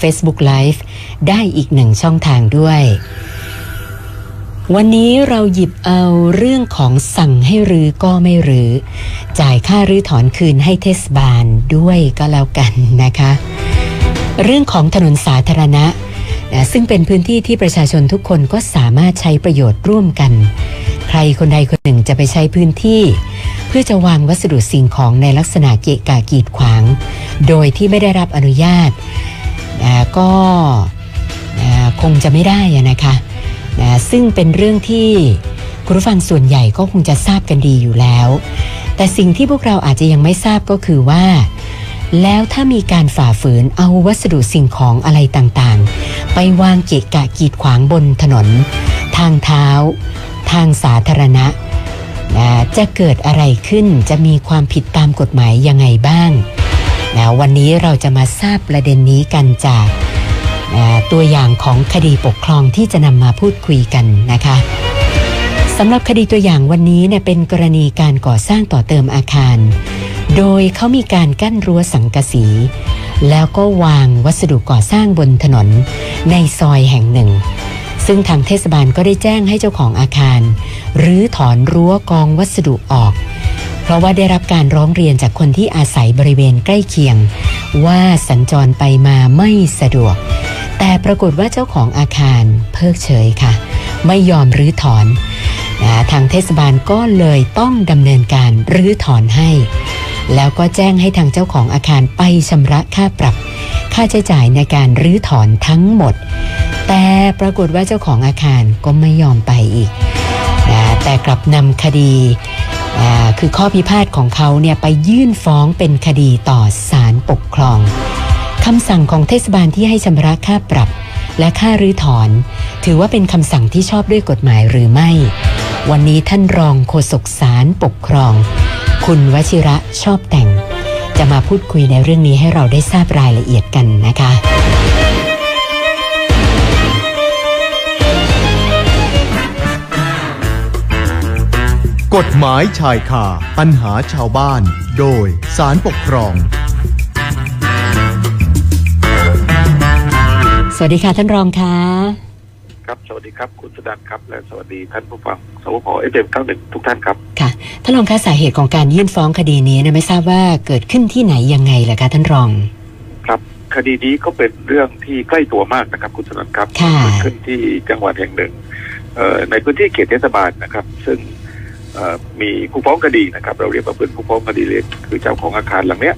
Facebook Live ได้อีกหนึ่งช่องทางด้วย วันนี้เราหยิบเอาเรื่องของสั่งให้รื้อก็ไม่รื้อ จ่ายค่ารื้อถอนคืนให้เทศบาลด้วยก็แล้วกันนะคะ เรื่องของถนนสาธารณะนะซึ่งเป็นพื้นที่ที่ประชาชนทุกคนก็สามารถใช้ประโยชน์ร่วมกัน ใครคนใดคนหนึ่งจะไปใช้พื้นที่เพื่อจะวางวัสดุสิ่งของในลักษณะเกะกะกีดขวาง โดยที่ไม่ได้รับอนุญาต นะก็นะคงจะไม่ได้นะคะนะซึ่งเป็นเรื่องที่คุณผู้ฟังส่วนใหญ่ก็คงจะทราบกันดีอยู่แล้ว แต่สิ่งที่พวกเราอาจจะยังไม่ทราบก็คือว่า แล้วถ้ามีการฝ่าฝืนเอาวัสดุสิ่งของอะไรต่างๆ ไปวางเกะกะกีดขวางบนถนน ทางเท้า ทางสาธารณะนะจะเกิดอะไรขึ้นจะมีความผิดตามกฎหมายยังไงบ้าง นะวันนี้เราจะมาทราบประเด็นนี้กันจากนะตัวอย่างของคดีปกครองที่จะนำมาพูดคุยกันนะคะสำหรับคดีตัวอย่างวันนี้เนี่ยเป็นกรณีการก่อสร้างต่อเติมอาคาร โดยเขามีการกั้นรั้วสังกะสี แล้วก็วางวัสดุก่อสร้างบนถนนในซอยแห่งหนึ่ง ซึ่งทางเทศบาลก็ได้แจ้งให้เจ้าของอาคาร หรือถอนรั้วกองวัสดุออก เพราะว่าได้รับการร้องเรียนจากคนที่อาศัยบริเวณใกล้เคียง ว่าสัญจรไปมาไม่สะดวก แต่ปรากฏว่าเจ้าของอาคารเพิกเฉยค่ะ ไม่ยอมรื้อถอนนะทางเทศบาลก็เลยต้องดำเนินการรื้อถอนให้ แล้วก็แจ้งให้ทางเจ้าของอาคารไปชำระค่าปรับ ค่าใช้จ่ายในการรื้อถอนทั้งหมด แต่ปรากฏว่าเจ้าของอาคารก็ไม่ยอมไปอีกนะแต่กลับนำคดี คือข้อพิพาทของเขาเนี่ยไปยื่นฟ้องเป็นคดีต่อศาลปกครองคำสั่งของเทศบาลที่ให้ชำระค่าปรับ และค่ารื้อถอน ถือว่าเป็นคำสั่งที่ชอบด้วยกฎหมายหรือไม่ วันนี้ท่านรองโฆษกศาลปกครอง คุณวชิระชอบแต่ง จะมาพูดคุยในเรื่องนี้ให้เราได้ทราบรายละเอียดกันนะคะ กฎหมายชายคาปัญหาชาวบ้าน โดยศาลปกครอง สวัสดีค่ะท่านรองคะครับสวัสดีครับคุณสุดันครับ และสวัสดีท่านผู้ฟังสวพ FM เก้าหนึ่งทุกท่านครับค่ะท่านรองคะสาเหตุของการยื่นฟ้องคดีนี้นะไม่ทราบว่าเกิดขึ้นที่ไหนยังไงล่ะคะท่านรองครับ คดีนี้ก็เป็นเรื่องที่ใกล้ตัวมากนะครับ คุณสุนันท์ครับค่ะเกิดขึ้นที่จังหวัดแห่งหนึ่งเอ่อในพื้นที่เขตเทศบาลนะครับ ซึ่งเอ่อ มีผู้ฟ้องคดีนะครับ เราเรียกว่าเป็นผู้ฟ้องคดีเลยคือเจ้าของอาคารหลังเนี้ย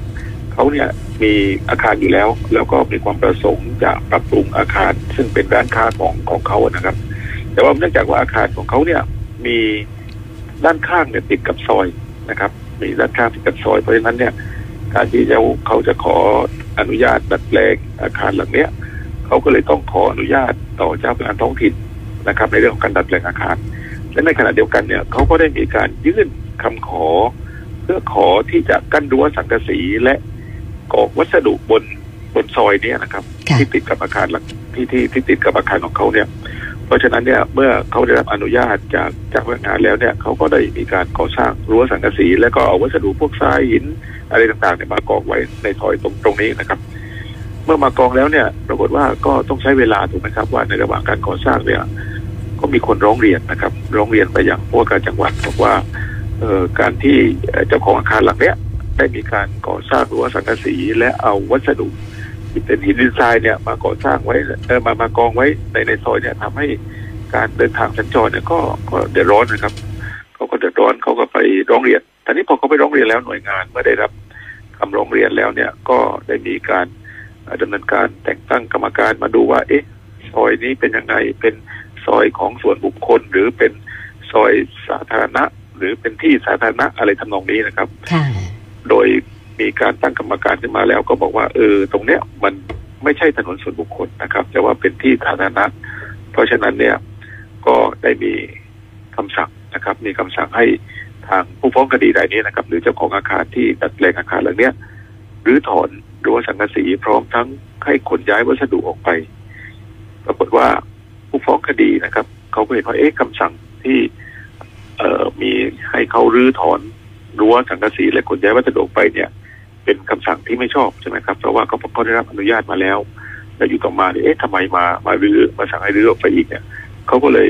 เขาเนี่ยมีอาคารอยู่แล้ว แล้วก็มีความประสงค์จะปรับปรุงอาคาร ซึ่งเป็นร้านค้าของของเขานะครับ แต่ว่าเนื่องจากว่าอาคารของเขาเนี่ยมีด้านข้างเนี่ยติดกับซอยนะครับ มีด้านข้างติดกับซอยเพราะฉะนั้นเนี่ยการที่จะเขาจะขออนุญาตดัดแปลงอาคารหลังเนี้ยเขาก็เลยต้องขออนุญาตต่อเจ้าพนักงานท้องถิ่นนะครับ ในเรื่องของการดัดแปลงอาคาร และในขณะเดียวกันเนี่ยเขาก็ได้มีการยื่นคำขอ เพื่อขอที่จะกั้นรั้วสังกะสีและกรอกวัสดุบนบนซอยเนี้นะครับค่ะที่ติดกับอาคารหลังที่ที่ที่ติดกับอาคารของเขาเนี่ย เพราะฉะนั้นเนี่ยเมื่อเขาได้รับอนุญาตจากจากพนักงานแล้วเนี่ยเขาก็ได้มีการก่อสร้างรั้วสังกะสี แล้วก็เอาวัสดุพวกทรายหินอะไรต่างๆเนี่ยมากองไว้ในซอยตรงตรงนี้นะครับเมื่อมากองแล้วเนี่ยปรากฏว่าก็ต้องใช้เวลาถูกไหมครับว่าในระหว่างการก่อสร้างเนี่ยก็ มีคนร้องเรียนนะครับ ร้องเรียนไปยังผู้ว่าการจังหวัดบอกว่าเออการที่เจ้าของอาคารหลังเนี้ยได้มีการก่อสร้างรั้วสังกะสีและเอาวัสดุที่เป็นหินดินทรายเนี่ยมาก่อสร้างไว้เออมามากองไว้ในในซอยเนี่ยทำให้การเดินทางสัญจรเนี่ยก็ก็เดือดร้อนนะครับเขาก็เดือดร้อนเขาก็ไปร้องเรียนแต่นี้พอเขาไปร้องเรียนแล้วหน่วยงานเมื่อได้รับคำร้องเรียนแล้วเนี่ยก็ได้มีการเอ่อดำเนินการแต่งตั้งกรรมการมาดูว่า เอ๊ะซอยนี้เป็นยังไงเป็น ซอยของส่วนบุคคล หรือเป็นซอยสาธารณะ หรือเป็นที่สาธารณะอะไรทำนองนี้นะครับค่ะโดยมีการตั้งกรรมการขึ้นมาแล้วก็บอกว่า เออ ตรงเนี้ยมันไม่ใช่ถนนส่วนบุคคลนะครับ แต่ว่าเป็นที่สาธารณะ เพราะฉะนั้นเนี่ยก็ได้มีคำสั่งนะครับ มีคำสั่งให้ทางผู้ฟ้องคดีรายนี้นะครับ หรือเจ้าของอาคารที่ดัดแปลงอาคารหลังเนี้ยหรือถอนรั้วสังกะสีพร้อมทั้งให้ขนย้ายวัสดุออกไป ปรากฏว่า ผู้ฟ้องคดีนะครับเขาก็เห็นว่าเอ๊ะคำสั่งที่เอ่อมีให้เขารื้อถอนรั้วสังกะสีและขนย้ายวัสดุออกไปเนี่ย เป็นคำสั่งที่ไม่ชอบใช่ไหมครับเพราะว่าเขาเขาได้รับอนุญาตมาแล้วแล้วอยู่ต่อมาเนี่ยเอ๊ะทำไมมามารื้อมาสั่งให้รื้อออกไปอีกเนี่ยเขาก็เลย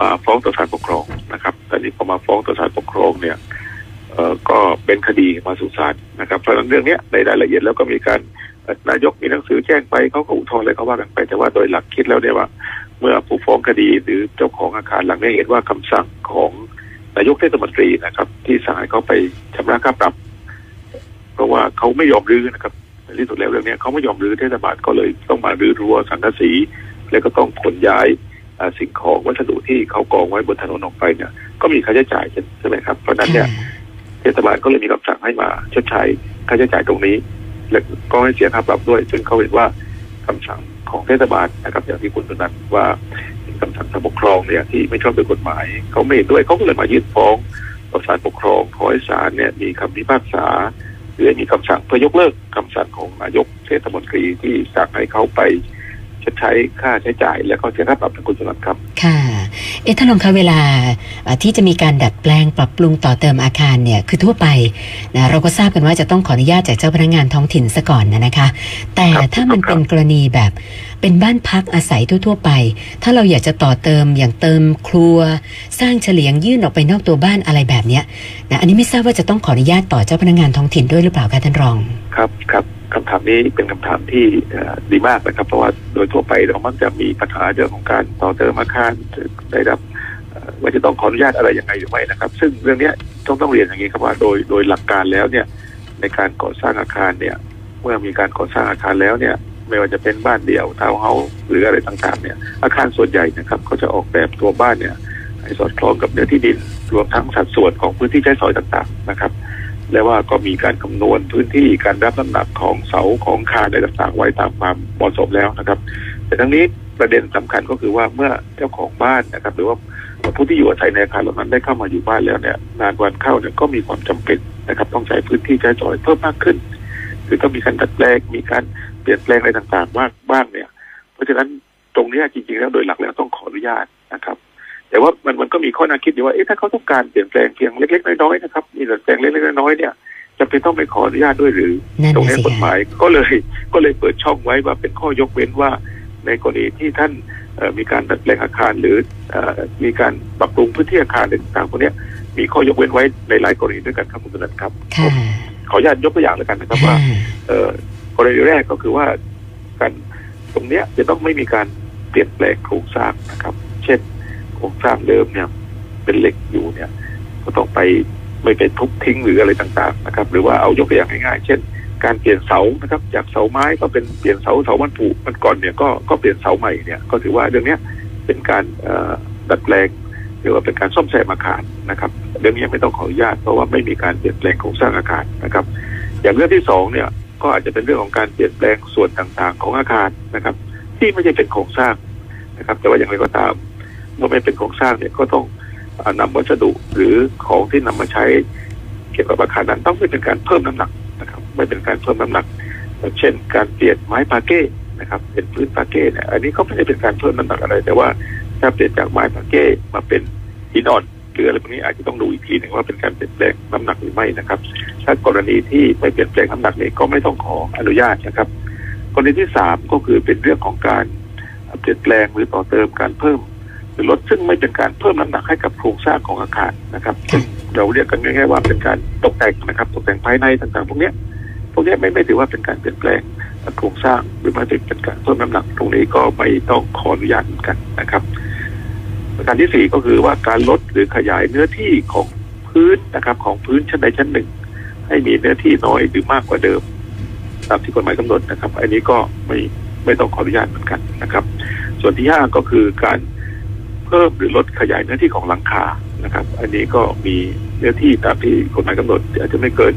มาฟ้องต่อศาลปกครองนะครับตอนนี้พอมาฟ้องต่อศาลปกครองเนี่ยเอ่อก็เป็นคดีมาสู่ศาลนะครับเพราะนั้นเรื่องเนี้ยในรายละเอียดแล้วก็มีการนายกมีหนังสือแจ้งไปเขาก็อุทธรณ์อะไรเขาว่ากันไปแต่ว่าโดยหลักคิดแล้วเนี่ยว่า เมื่อผู้ฟ้องคดีหรือเจ้าของอาคารหลังนี้เห็นว่าคำสั่งของนายกเทศมนตรีนะครับ ที่สั่งให้เขาไปชำระค่าปรับ เพราะว่าเขาไม่ยอมรื้อนะครับในที่สุดแล้วเรื่องนี้เขาไม่ยอมรื้อเทศบาลก็เลยต้องมารื้อรั้วสังกะสี แล้วก็ต้องขนย้ายสิ่งของวัสดุที่เขากองไว้บนถนนออกไปเนี่ย ก็มีค่าใช้จ่ายใช่ไหมครับเพราะนั้นเนี่ยเทศบาลก็เลยมีคำสั่งให้มาชดใช้ค่าใช้จ่ายตรงนี้ และก็ให้เสียค่าปรับด้วย ซึ่งเขาเห็นว่าคำสั่ง ของเทศบาลนะครับอย่างที่คุณตุนันว่าคำสั่งทางปกครองเนี่ยที่ไม่ชอบด้วยกฎหมายเขาไม่เห็นด้วยเขาก็เลยมายื่นฟ้องต่อศาลปกครองขอให้ศาลเนี่ยมีคำพิพากษาหรือมีคำสั่งเพื่อยกเลิกคำสั่งของนายกเทศมนตรีที่สั่งให้เขาไปชดใช้ค่าใช้จ่าย และก็เสียค่าปรับคุณสนันครับค่ะ เอ๊ะท่านรองคะเวลาอ่าที่จะมีการดัดแปลงปรับปรุงต่อเติมอาคารเนี่ยคือทั่วไปนะเราก็ทราบกันว่าจะต้องขออนุญาตจากเจ้าพนักงานท้องถิ่นซะก่อนนะนะคะ แต่ครับถ้ามันครับเป็นกรณีแบบเป็นบ้านพักอาศัยทั่ว ๆ ไป ถ้าเราอยากจะต่อเติมอย่างเติมครัว สร้างเฉลียงยื่นออกไปนอกตัวบ้านอะไรแบบเนี้ยนะอันนี้ไม่ทราบว่าจะต้องขออนุญาตต่อเจ้าพนักงานท้องถิ่นด้วยหรือเปล่าคะท่านรองครับครับคำถามนี้เป็นคำถามที่เอ่อดีมากนะครับ เพราะว่าโดยทั่วไปเรามักจะมีปัญหาเรื่องของการต่อเติมอาคารได้รับว่าจะต้องขออนุญาตอะไรยังไงหรือไม่นะครับ ซึ่งเรื่องนี้ต้องต้องเรียนอย่างนี้ครับว่าโดยโดยหลักการแล้วเนี่ยในการก่อสร้างอาคารเนี่ยเมื่อมีการก่อสร้างอาคารแล้วเนี่ยไม่ว่าจะเป็นบ้านเดี่ยวทาวน์เฮาส์หรืออะไรต่างๆเนี่ยอาคารส่วนใหญ่นะครับเขาจะออกแบบตัวบ้านเนี่ยให้สอดคล้องกับเนื้อที่ดิน รวมทั้งสัดส่วนของพื้นที่ใช้สอยต่างๆนะครับ และว่าก็มีการคำนวณพื้นที่การรับน้ำหนักของเสาของคานอะไรต่างๆ ไว้ตามความเหมาะสมแล้วนะครับ แต่ทั้งนี้ ประเด็นสำคัญก็คือว่าเมื่อเจ้าของบ้านนะครับ หรือว่าผู้ที่อยู่อาศัยในอาคารเหล่านั้นได้เข้ามาอยู่บ้านแล้วเนี่ยนานวันเข้าเนี่ยก็มีความจำเป็นนะครับ ต้องใช้พื้นที่ใช้สอยเพิ่มมากขึ้น คือต้องมีการดัดแปลงมีการเปลี่ยนแปลงอะไรต่างๆมากบ้างเนี่ย เพราะฉะนั้นตรงเนี้ยจริงๆแล้วโดยหลักแล้วต้องขออนุญาตนะครับ แต่ว่ามันมันก็มีข้อน่าคิดอยู่ว่าเอ๊ะถ้าเขาต้องการเปลี่ยนแปลงเพียงเล็กๆน้อยๆนะครับมีดัดแปลงเล็กๆน้อยๆเนี่ยจำเป็นต้องไปขออนุญาตด้วยหรือนั่นตรงน่ะนี้สิกฎหมายก็เลยก็เลยเปิดช่องไว้ว่าเป็นข้อยกเว้นว่า ในกรณีที่ท่านเอ่อมีการดัดแปลงอาคารหรือเอ่อมีการปรับปรุงพื้นที่อาคารอะไรต่างๆพวกเนี้ยมีข้อยกเว้นไว้ในหลายกรณีด้วยกันครับคุณสนันครับค่ะขออนุญาตยกตัวอย่างแล้วกันนะครับว่าอ่าเอ่อกรณีแรกก็คือว่าการตรงเนี้ยจะต้องไม่มีการเปลี่ยนแปลงโครงสร้างนะครับ เช่น โครงสร้างเดิมเนี่ยเป็นเหล็กอยู่เนี่ย ก็ต้องไปไม่ไปทุบทิ้งหรืออะไรต่างๆนะครับ หรือว่าเอายกตัวอย่างง่ายๆ เช่น การเปลี่ยนเสานะครับ จากเสาไม้ก็เป็นเปลี่ยนเสาเสามันผูกมันก่อนเนี่ยก็ก็เปลี่ยนเสาใหม่เนี่ยก็ถือว่าเรื่องเนี้ยเป็นการดัดแปลงหรือว่าเป็นการซ่อมแซมอาคารนะครับ เรื่องนี้ไม่ต้องขออนุญาตเพราะว่าไม่มีการเปลี่ยนแปลงโครงสร้างอาคารนะครับ อย่างเรื่องที่สองเนี่ยก็อาจจะเป็นเรื่องของการเปลี่ยนแปลงส่วนต่างๆ ของอาคารนะครับ ที่ไม่ใช่เป็นโครงสร้างนะครับ แต่ว่าอย่างไรก็ตามเมื่อไม่เป็นโครงสร้างเนี่ยก็ต้องเอ่อนำวัสดุหรือของที่นำมาใช้เกี่ยวกับอาคารนั้นต้องเป็นการเพิ่มน้ำหนัก นะครับไม่เป็นการเพิ่มน้ำหนัก เช่น การเปลี่ยนไม้ปาเก้นะครับเป็นพื้นปาเก้เนี่ยอันนี้ก็ไม่ได้เป็นการเพิ่มน้ำหนักอะไร แต่ว่าถ้าเปลี่ยนจากไม้ปาเก้มาเป็นหินอ่อนหรืออะไรพวกนี้อาจจะต้องดูอีกทีหนึ่งว่าเป็นการเปลี่ยนแปลงน้ำหนักหรือไม่นะครับ ถ้ากรณีที่ไม่เปลี่ยนแปลงน้ำหนักนี้ก็ไม่ต้องขออนุญาตนะครับ กรณีที่สามก็คือเป็นเรื่องของการเปลี่ยนแปลงหรือต่อเติมการเพิ่ม หรือลดซึ่งไม่เป็นการเพิ่มน้ำหนักให้กับโครงสร้างของอาคารนะครับซึ่ง เราเรียกกันง่ายๆว่าเป็นการตกแต่งนะครับตกแต่งภายในต่างๆ พวกนี้พวกนี้ไม่ไม่ถือว่าเป็นการเปลี่ยนแปลงโครงสร้างหรือไม่เป็นการเพิ่มน้ำหนักตรงนี้ก็ไม่ต้องขออนุญาตนกันนะครับ ประการที่สี่ก็คือว่าการลดหรือขยายเนื้อที่ของพื้นนะครับ ของพื้นชั้นใดชั้นหนึ่ง ให้มีเนื้อที่น้อยหรือมากกว่าเดิม ตามที่กฎหมายกำหนดนะครับ อันนี้ก็ไม่ไม่ต้องขออนุญาตเหมือนกันนะครับ ส่วนที่ห้าก็คือการเพิ่มหรือลดขยายเนื้อที่ของหลังคานะครับ อันนี้ก็มี เนื้อที่ตามที่กฎหมายกำหนด อาจจะไม่เกิน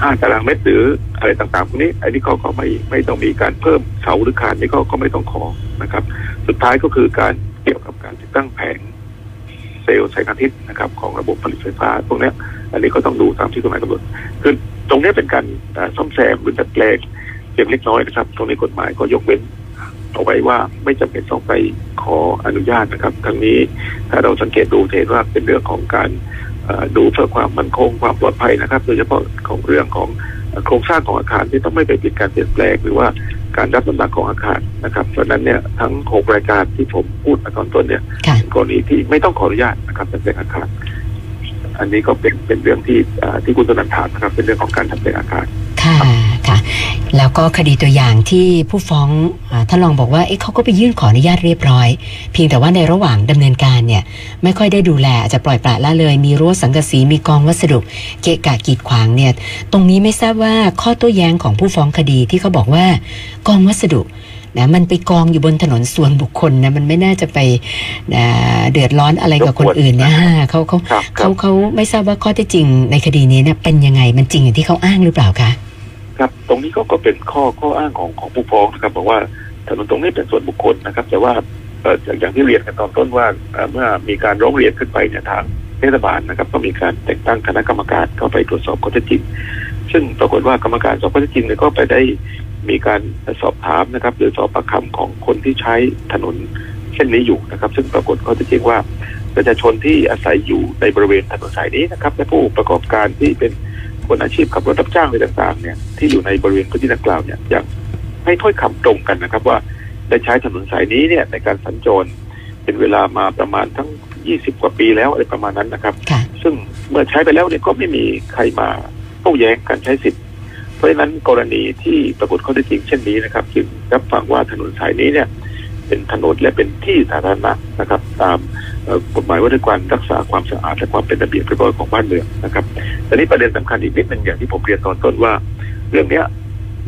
ห้าตารางเมตรหรืออะไรต่างๆพวกนี้ อันนี้ก็ก็ไม่ไม่ต้องมีการเพิ่มเสาหรือคานนี่ก็ก็ไม่ต้องขอนะครับ สุดท้ายก็คือการเกี่ยวกับการติดตั้งแผงเซลล์แสงอาทิตย์นะครับ ของระบบผลิตไฟฟ้าตรงเนี้ยอันนี้ก็ต้องดูตามที่กฎหมายกำหนดคือตรงเนี้ยเป็นการซ่อมแซมหรือดัดแปลงเพียงเล็กน้อยนะครับ ตรงนี้กฎหมายก็ยกเว้นเอาไว้ว่าไม่จำเป็นต้องไปขออนุญาตนะครับทั้งนี้ถ้าเราสังเกตดูเห็นว่าเป็นเรื่องของการ ดูเพื่อความมั่นคงความปลอดภัยนะครับ โดยเฉพาะของเรื่องของเอ่อโครงสร้างของอาคารที่ต้องไม่ไปปิดการเปลี่ยนแปลงหรือว่าการรับน้ำหนักของอาคารนะครับเพราะฉะนั้นเนี่ยทั้งหกรายการที่ผมพูดมาตอนต้นเนี่ยค่ะเป็นกรณีที่ไม่ต้องขออนุญาตนะครับจัดแสดงอาคาร อันนี้ก็เป็นเป็นเรื่องที่อ่าที่คุณสนันถามนะครับเป็นเรื่องของการจัดแสดงอาคารค่ะค่ะ แล้วก็คดีตัวอย่างที่ผู้ฟ้องอาท่านรองบอกว่าเอ๊ะเขาก็ไปยื่นขออนุญาตเรียบร้อย เพียงแต่ว่าในระหว่างดำเนินการเนี่ยไม่ค่อยได้ดูแลอาจจะปล่อยปละละเลย มีรั้วสังกะสีมีกองวัสดุเกะกะกีดขวางเนี่ยตรงนี้ไม่ทราบว่าข้อโต้แย้งของผู้ฟ้องคดีที่เขาบอกว่ากองวัสดุนะมันไปกองอยู่บนถนนส่วนบุคคลนะมันไม่น่าจะไปอ่าเดือดร้อนอะไรกับคนอื่นนะเขาเขาครับครัเขาบเขาไม่ทราบว่าข้อเท็จจริงในคดีนี้เนี่ยเป็นยังไงมันจริงอย่างที่เขาอ้างหรือเปล่าคะ ครับ ตรงนี้ก็ก็เป็นข้อข้ออ้างของของผู้ฟ้องนะครับบอกว่าถนนตรงนี้เป็นส่วนบุคคลนะครับ แต่ว่าเอ่ออย่างอย่างที่เรียนกันตอนต้นว่าเมื่อมีการร้องเรียนขึ้นไปเนี่ยทางเทศบาลนะครับ ก็มีการแต่งตั้งคณะกรรมการเข้าไปตรวจสอบข้อเท็จจริง ซึ่งปรากฏว่ากรรมการสอบข้อเท็จจริงเนี่ยก็ไปได้มีการสอบถามนะครับ หรือสอบปากคำของคนที่ใช้ถนนเช่นนี้อยู่นะครับ ซึ่งปรากฏข้อเท็จจริงว่าประชาชนที่อาศัยอยู่ในบริเวณถนนสายนี้นะครับ และผู้ประกอบการที่เป็น คนอาชีพขับรถรับจ้างอะไรต่างๆเนี่ยที่อยู่ในบริเวณพื้นที่ดังกล่าวเนี่ยยังให้ถ้อยคำตรงกันนะครับ ว่าได้ใช้ถนนสายนี้เนี่ยในการสัญจรเป็นเวลามาประมาณทั้ง 20 กว่าปีแล้วอะไรประมาณนั้นนะครับค่ะซึ่งเมื่อใช้ไปแล้วเนี่ยก็ไม่มีใครมาโต้แย้งการใช้สิทธิ์ เพราะฉะนั้นกรณีที่ปรากฏข้อเท็จจริงเช่นนี้นะครับจึงรับฟังว่าถนนสายนี้เนี่ยเป็นถนนและเป็นที่สาธารณะนะครับ ตามเอ่อ กฎหมายว่าด้วยการรักษาความสะอาดและความเป็นระเบียบเรียบร้อยของบ้านเมืองนะครับแต่นี้ประเด็นสำคัญอีกนิดหนึ่งอย่างที่ผมเรียนตอนต้นว่า เรื่องเนี้ย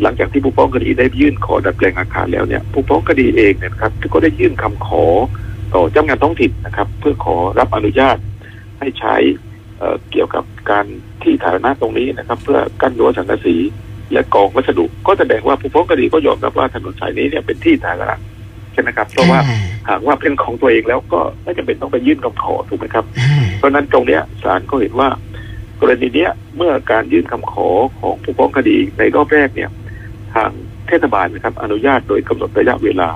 หลังจากที่ผู้ฟ้องคดีได้ยื่นขอดัดแปลงอาคารแล้วเนี่ยผู้ฟ้องคดีเองเนี่ยครับก็ได้ยื่นคำขอต่อเจ้าพนักงานท้องถิ่นนะครับ เพื่อขอรับอนุญาตให้ใช้เกี่ยวกับการที่สาธารณะตรงนี้นะครับ เพื่อกั้นรั้วสังกะสีและกองวัสดุ ก็แสดงว่าผู้ฟ้องคดีก็ยอมรับว่าถนนสายนี้เนี่ยเป็นที่สาธารณะ ใช่ไหมครับเพราะว่าหากว่าเป็นของตัวเองแล้วก็ไม่จำเป็นต้องไปยื่นคำขอถูกไหมครับอ่าเพราะฉะนั้นตรงเนี้ยศาลก็เห็นว่ากรณีเนี้ยเมื่อการยื่นคำขอของผู้ฟ้องคดีในรอบแรกเนี่ย ทางเทศบาลนะครับ อนุญาตโดยกำหนดระยะเวลา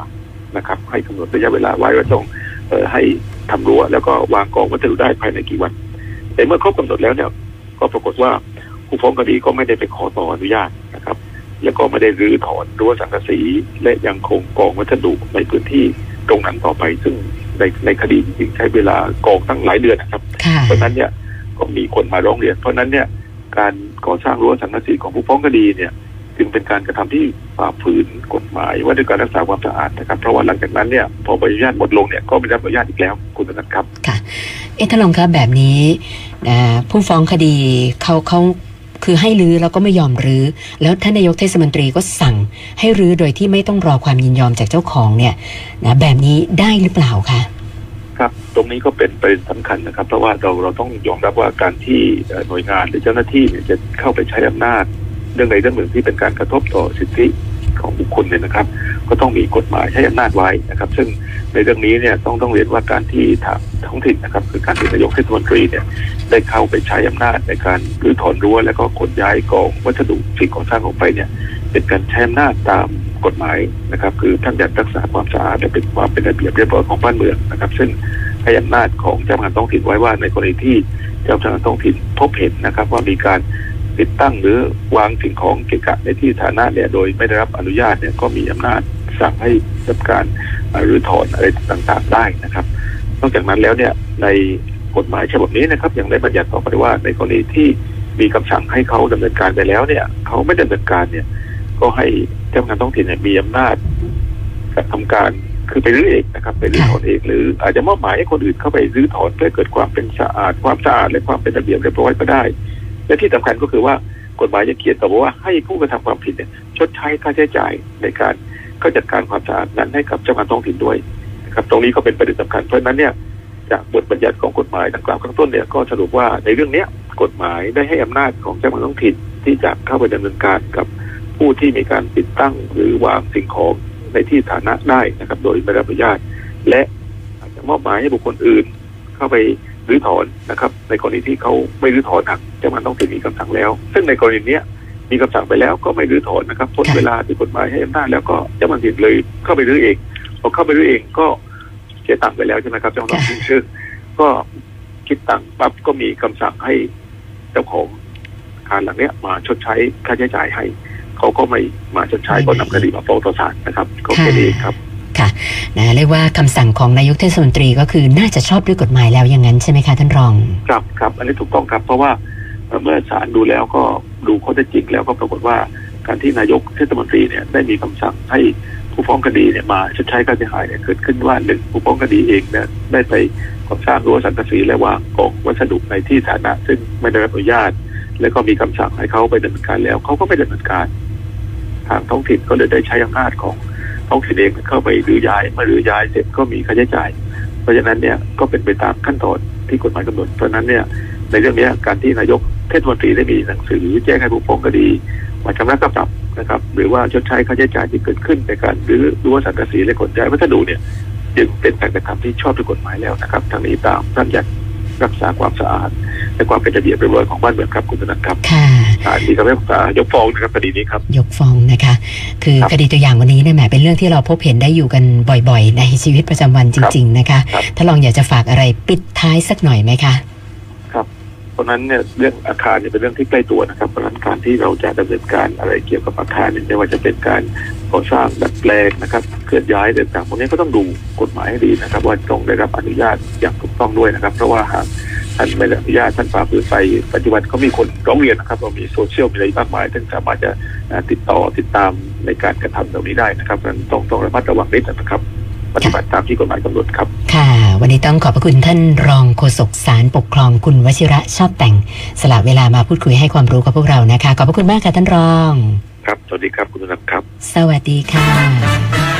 นะครับ ให้กำหนดระยะเวลาไว้ว่าต้องเอ่อให้ทำรั้วแล้วก็วางกองวัสดุได้ภายในกี่วันแต่เมื่อครบกำหนดแล้วเนี่ย ก็ปรากฏว่าผู้ฟ้องคดีก็ไม่ได้ไปขอต่ออนุญาตนะครับ แล้วก็ไม่ได้รื้อถอนรั้วสังกะสี และยังคงกองวัสดุในพื้นที่ตรงนั้นต่อไป ซึ่งในในคดีจริงๆใช้เวลากองตั้งหลายเดือนนะครับค่ะเพราะฉะนั้นเนี่ยก็มีคนมาร้องเรียน เพราะฉะนั้นเนี่ยการก่อสร้างรั้วสังกะสีของผู้ฟ้องคดีเนี่ยจึงเป็นการกระทำที่ฝ่าฝืนกฎหมายว่าด้วยการรักษาความสะอาดนะครับ เพราะว่าหลังจากนั้นเนี่ยพอใบอนุญาตหมดลงเนี่ยก็ไม่ได้รับอนุญาตอีกแล้วคุณธนัทครับเอ๊ะท่านรองครับแบบนี้นะผู้ฟ้องคดีเขาเขา คือให้รื้อแล้วก็ไม่ยอมรื้อ แล้วท่านนายกเทศมนตรีก็สั่งให้รื้อโดยที่ไม่ต้องรอความยินยอมจากเจ้าของเนี่ยนะแบบนี้ได้หรือเปล่าคะครับตรงนี้ก็เป็นประเด็นสำคัญนะครับ เพราะว่าเราเราต้องยอมรับว่าการที่หน่วยงานหรือเจ้าหน้าที่เนี่ยจะเข้าไปใช้อำนาจเรื่องใดเรื่องหนึ่งที่เป็นการกระทบต่อสิทธิ ของบุคคลเนี่ยนะครับ ก็ต้องมีกฎหมายใช้อำนาจไว้นะครับ ซึ่งในเรื่องนี้เนี่ยต้องต้องเรียนว่าการที่ทางท้องถิ่นนะครับ คือการที่นายกเทศมนตรีเนี่ยได้เข้าไปใช้อำนาจในการรื้อถอนรั้วแล้วก็ขนย้ายกองวัสดุสิ่งก่อสร้างออกไปเนี่ยเป็นการใช้อำนาจตามกฎหมายนะครับ คือท่านอยากรักษาความสะอาดและเป็นความเป็นระเบียบเรียบร้อยของบ้านเมืองนะครับ ซึ่งให้อำนาจของเจ้าพนักงานท้องถิ่นไว้ว่าในกรณีที่เจ้าพนักงานท้องถิ่นพบเห็นนะครับ ว่ามีการ ติดตั้งหรือวางสิ่งของเกะกะในที่สาธารณะเนี่ยโดยไม่ได้รับอนุญาตเนี่ยก็มีอำนาจสั่งให้รับการเอ่อรื้อถอนอะไรต่างๆได้นะครับ นอกจากนั้นแล้วเนี่ยในกฎหมายฉบับนี้นะครับยังได้บัญญัติต่อไปว่าในกรณีที่มีคำสั่งให้เขาดำเนินการไปแล้วเนี่ย เขาไม่ดำเนินการเนี่ย ก็ให้เจ้าพนักงานท้องถิ่นเนี่ยมีอำนาจทำการคือไปรื้อเองนะครับไปรื้อถอนเองหรืออาจจะมอบหมายให้คนอื่นเข้าไปรื้อถอนเพื่อเกิดความเป็นสะอาดความสะอาดและความเป็นระเบียบเรียบร้อยก็ได้ และที่สำคัญก็คือว่ากฎหมายยังเขียนต่อว่าให้ผู้กระทำความผิดเนี่ยชดใช้ค่าใช้จ่ายในการเข้าจัดการความสะอาดนั้นให้กับเจ้าพนักาท้องถิ่นด้วยนะครับตรงนี้ก็เป็นประเด็นสำคัญเพราะฉะนั้นเนี่ยจากบทบัญญัติของกฎหมายดังกล่าวข้างต้นเนี่ยก็สรุปว่าในเรื่องเนี้ยกฎหมายได้ให้อำนาจของเจ้าพนักาท้องถิ่นที่จะเข้าไปดำเนินการกับผู้ที่มีการติดตั้งหรือวางสิ่งของในที่ฐานะได้นะครับ โดยไม่ได้รับอนุญาตและอาจจะมอบหมายให้บุคคลอื่น เข้าไป รื้อถอนนะครับ ในกรณีที่เขาไม่รื้อถอนหากเจ้ามันต้องมีคำสั่งแล้ว ซึ่งในกรณีเนี้ยมีคำสั่งไปแล้วก็ไม่รื้อถอนนะครับพ้นเวลาที่กฎหมายให้อำนาจแล้วก็เจ้ามันผิดเลยเข้าไปรื้อเองพอเข้าไปรื้อเองก็เสียตังค์ไปแล้วใช่ไหมครับเจ้าหน้าที่ซึ่งก็คิดตังค์ปั๊บก็มีคำสั่งให้เจ้าของอาคารหลังเนี้ยมาชดใช้ค่าใช้จ่ายให้ เขาก็ไม่มาชดใช้ก็นำคดีมาฟ้องต่อศาลนะครับก็แค่นี้ครับ ค่ะนะเรียกว่าคำสั่งของนายกเทศมนตรีก็คือน่าจะชอบด้วยกฎหมายแล้วอย่างนั้นใช่ไหมคะท่านรอง ครับครับอันนี้ถูกต้องครับเพราะว่าเมื่อศาลดูแล้วก็ดูข้อเท็จจริงแล้วก็ปรากฏว่าการที่นายกเทศมนตรีเนี่ยได้มีคำสั่งให้ผู้ฟ้องคดีเนี่ยมาชดใช้ค่าเสียหายเนี่ยเกิดขึ้นว่าหนึ่งผู้ฟ้องคดีเองเนี่ยได้ไปก่อสร้างรั้วสังกะสีและวางกองวัสดุในที่สาธารณะซึ่งไม่ได้รับอนุญาต แล้วก็มีคำสั่งให้เขาไปดำเนินการแล้วเขาก็ไม่ดำเนินการ ทางท้องถิ่นก็เลยได้ใช้อำนาจของ ท้องถิ่นเองเข้าไปหรือย้ายมื่อรื้อย้ายเสร็จก็มีค่าใช้จ่าย เพราะฉะนั้นเนี่ยก็เป็นไปตามขั้นตอนที่กฎหมายกำหนด เพราะนั้นเนี่ยในเรื่องนี้การที่นายกเทศมนตรีได้มีหนังสือแจ้งให้ผู้ฟ้องคดีมาชำระค่าปรับนะครับ หรือว่าชดใช้ค่าใช้จ่ายที่เกิดขึ้นในการรื้อรั้วสังกะสีและขนย้ายวัสดุเนี่ยจึงเป็นการกระทำที่ชอบด้วยกฎหมายแล้วนะครับทางนี้ตามท่านอยากรักษาความสะอาด และความเป็นระเบียบเรียบร้อยของบ้านเมืองครับคุณธนันครับค่ะศาลมีคำพิพากษายกฟ้องนะครับคดีนี้ครับยกฟ้องนะคะ คือครับคดีตัวอย่างวันนี้เนี่ยแหมเป็นเรื่องที่เราพบเห็นได้อยู่กันบ่อย ๆ ในชีวิตประจำวันจริง ๆ นะคะครับถ้าลองอยากจะฝากอะไรปิดท้ายสักหน่อยไหมคะเพราะฉะนั้นเนี่ยเรื่องอาคารเนี่ยเป็นเรื่องที่ใกล้ตัวนะครับเพราะฉะนั้นการที่เราจะดำเนินการอะไรเกี่ยวกับอาคารเนี่ยไม่ว่าจะเป็นการก่อสร้างดัดแปลงนะครับเคลื่อนย้ายต่างๆพวกนี้ก็ต้องดูกฎหมายให้ดีนะครับ ว่าต้องได้รับอนุญาตอย่างถูกต้องด้วยนะครับ เพราะว่าหาก ท่านไม่ได้อนุญาตท่านฝ่าฝืนไปปัจจุบันก็มีคนร้องเรียนนะครับเรามีโซเชียลมีอะไรมากมายซึ่งสามารถจะอ่าติดต่อติดตามในการกระทำเหล่านี้ได้นะครับเพราะฉะนั้นต้องต้องระมัดระวังนิดนะครับปฏิบัติตามที่กฎหมายกำหนดครับ ค่ะ วันนี้ต้องขอบพระคุณท่านรองโฆษกสารปกครองคุณวชิระชอบแต่ง สละเวลามาพูดคุยให้ความรู้กับพวกเรานะคะ ขอบพระคุณมากค่ะท่านรอง ครับ สวัสดีครับคุณธนันครับ สวัสดีค่ะ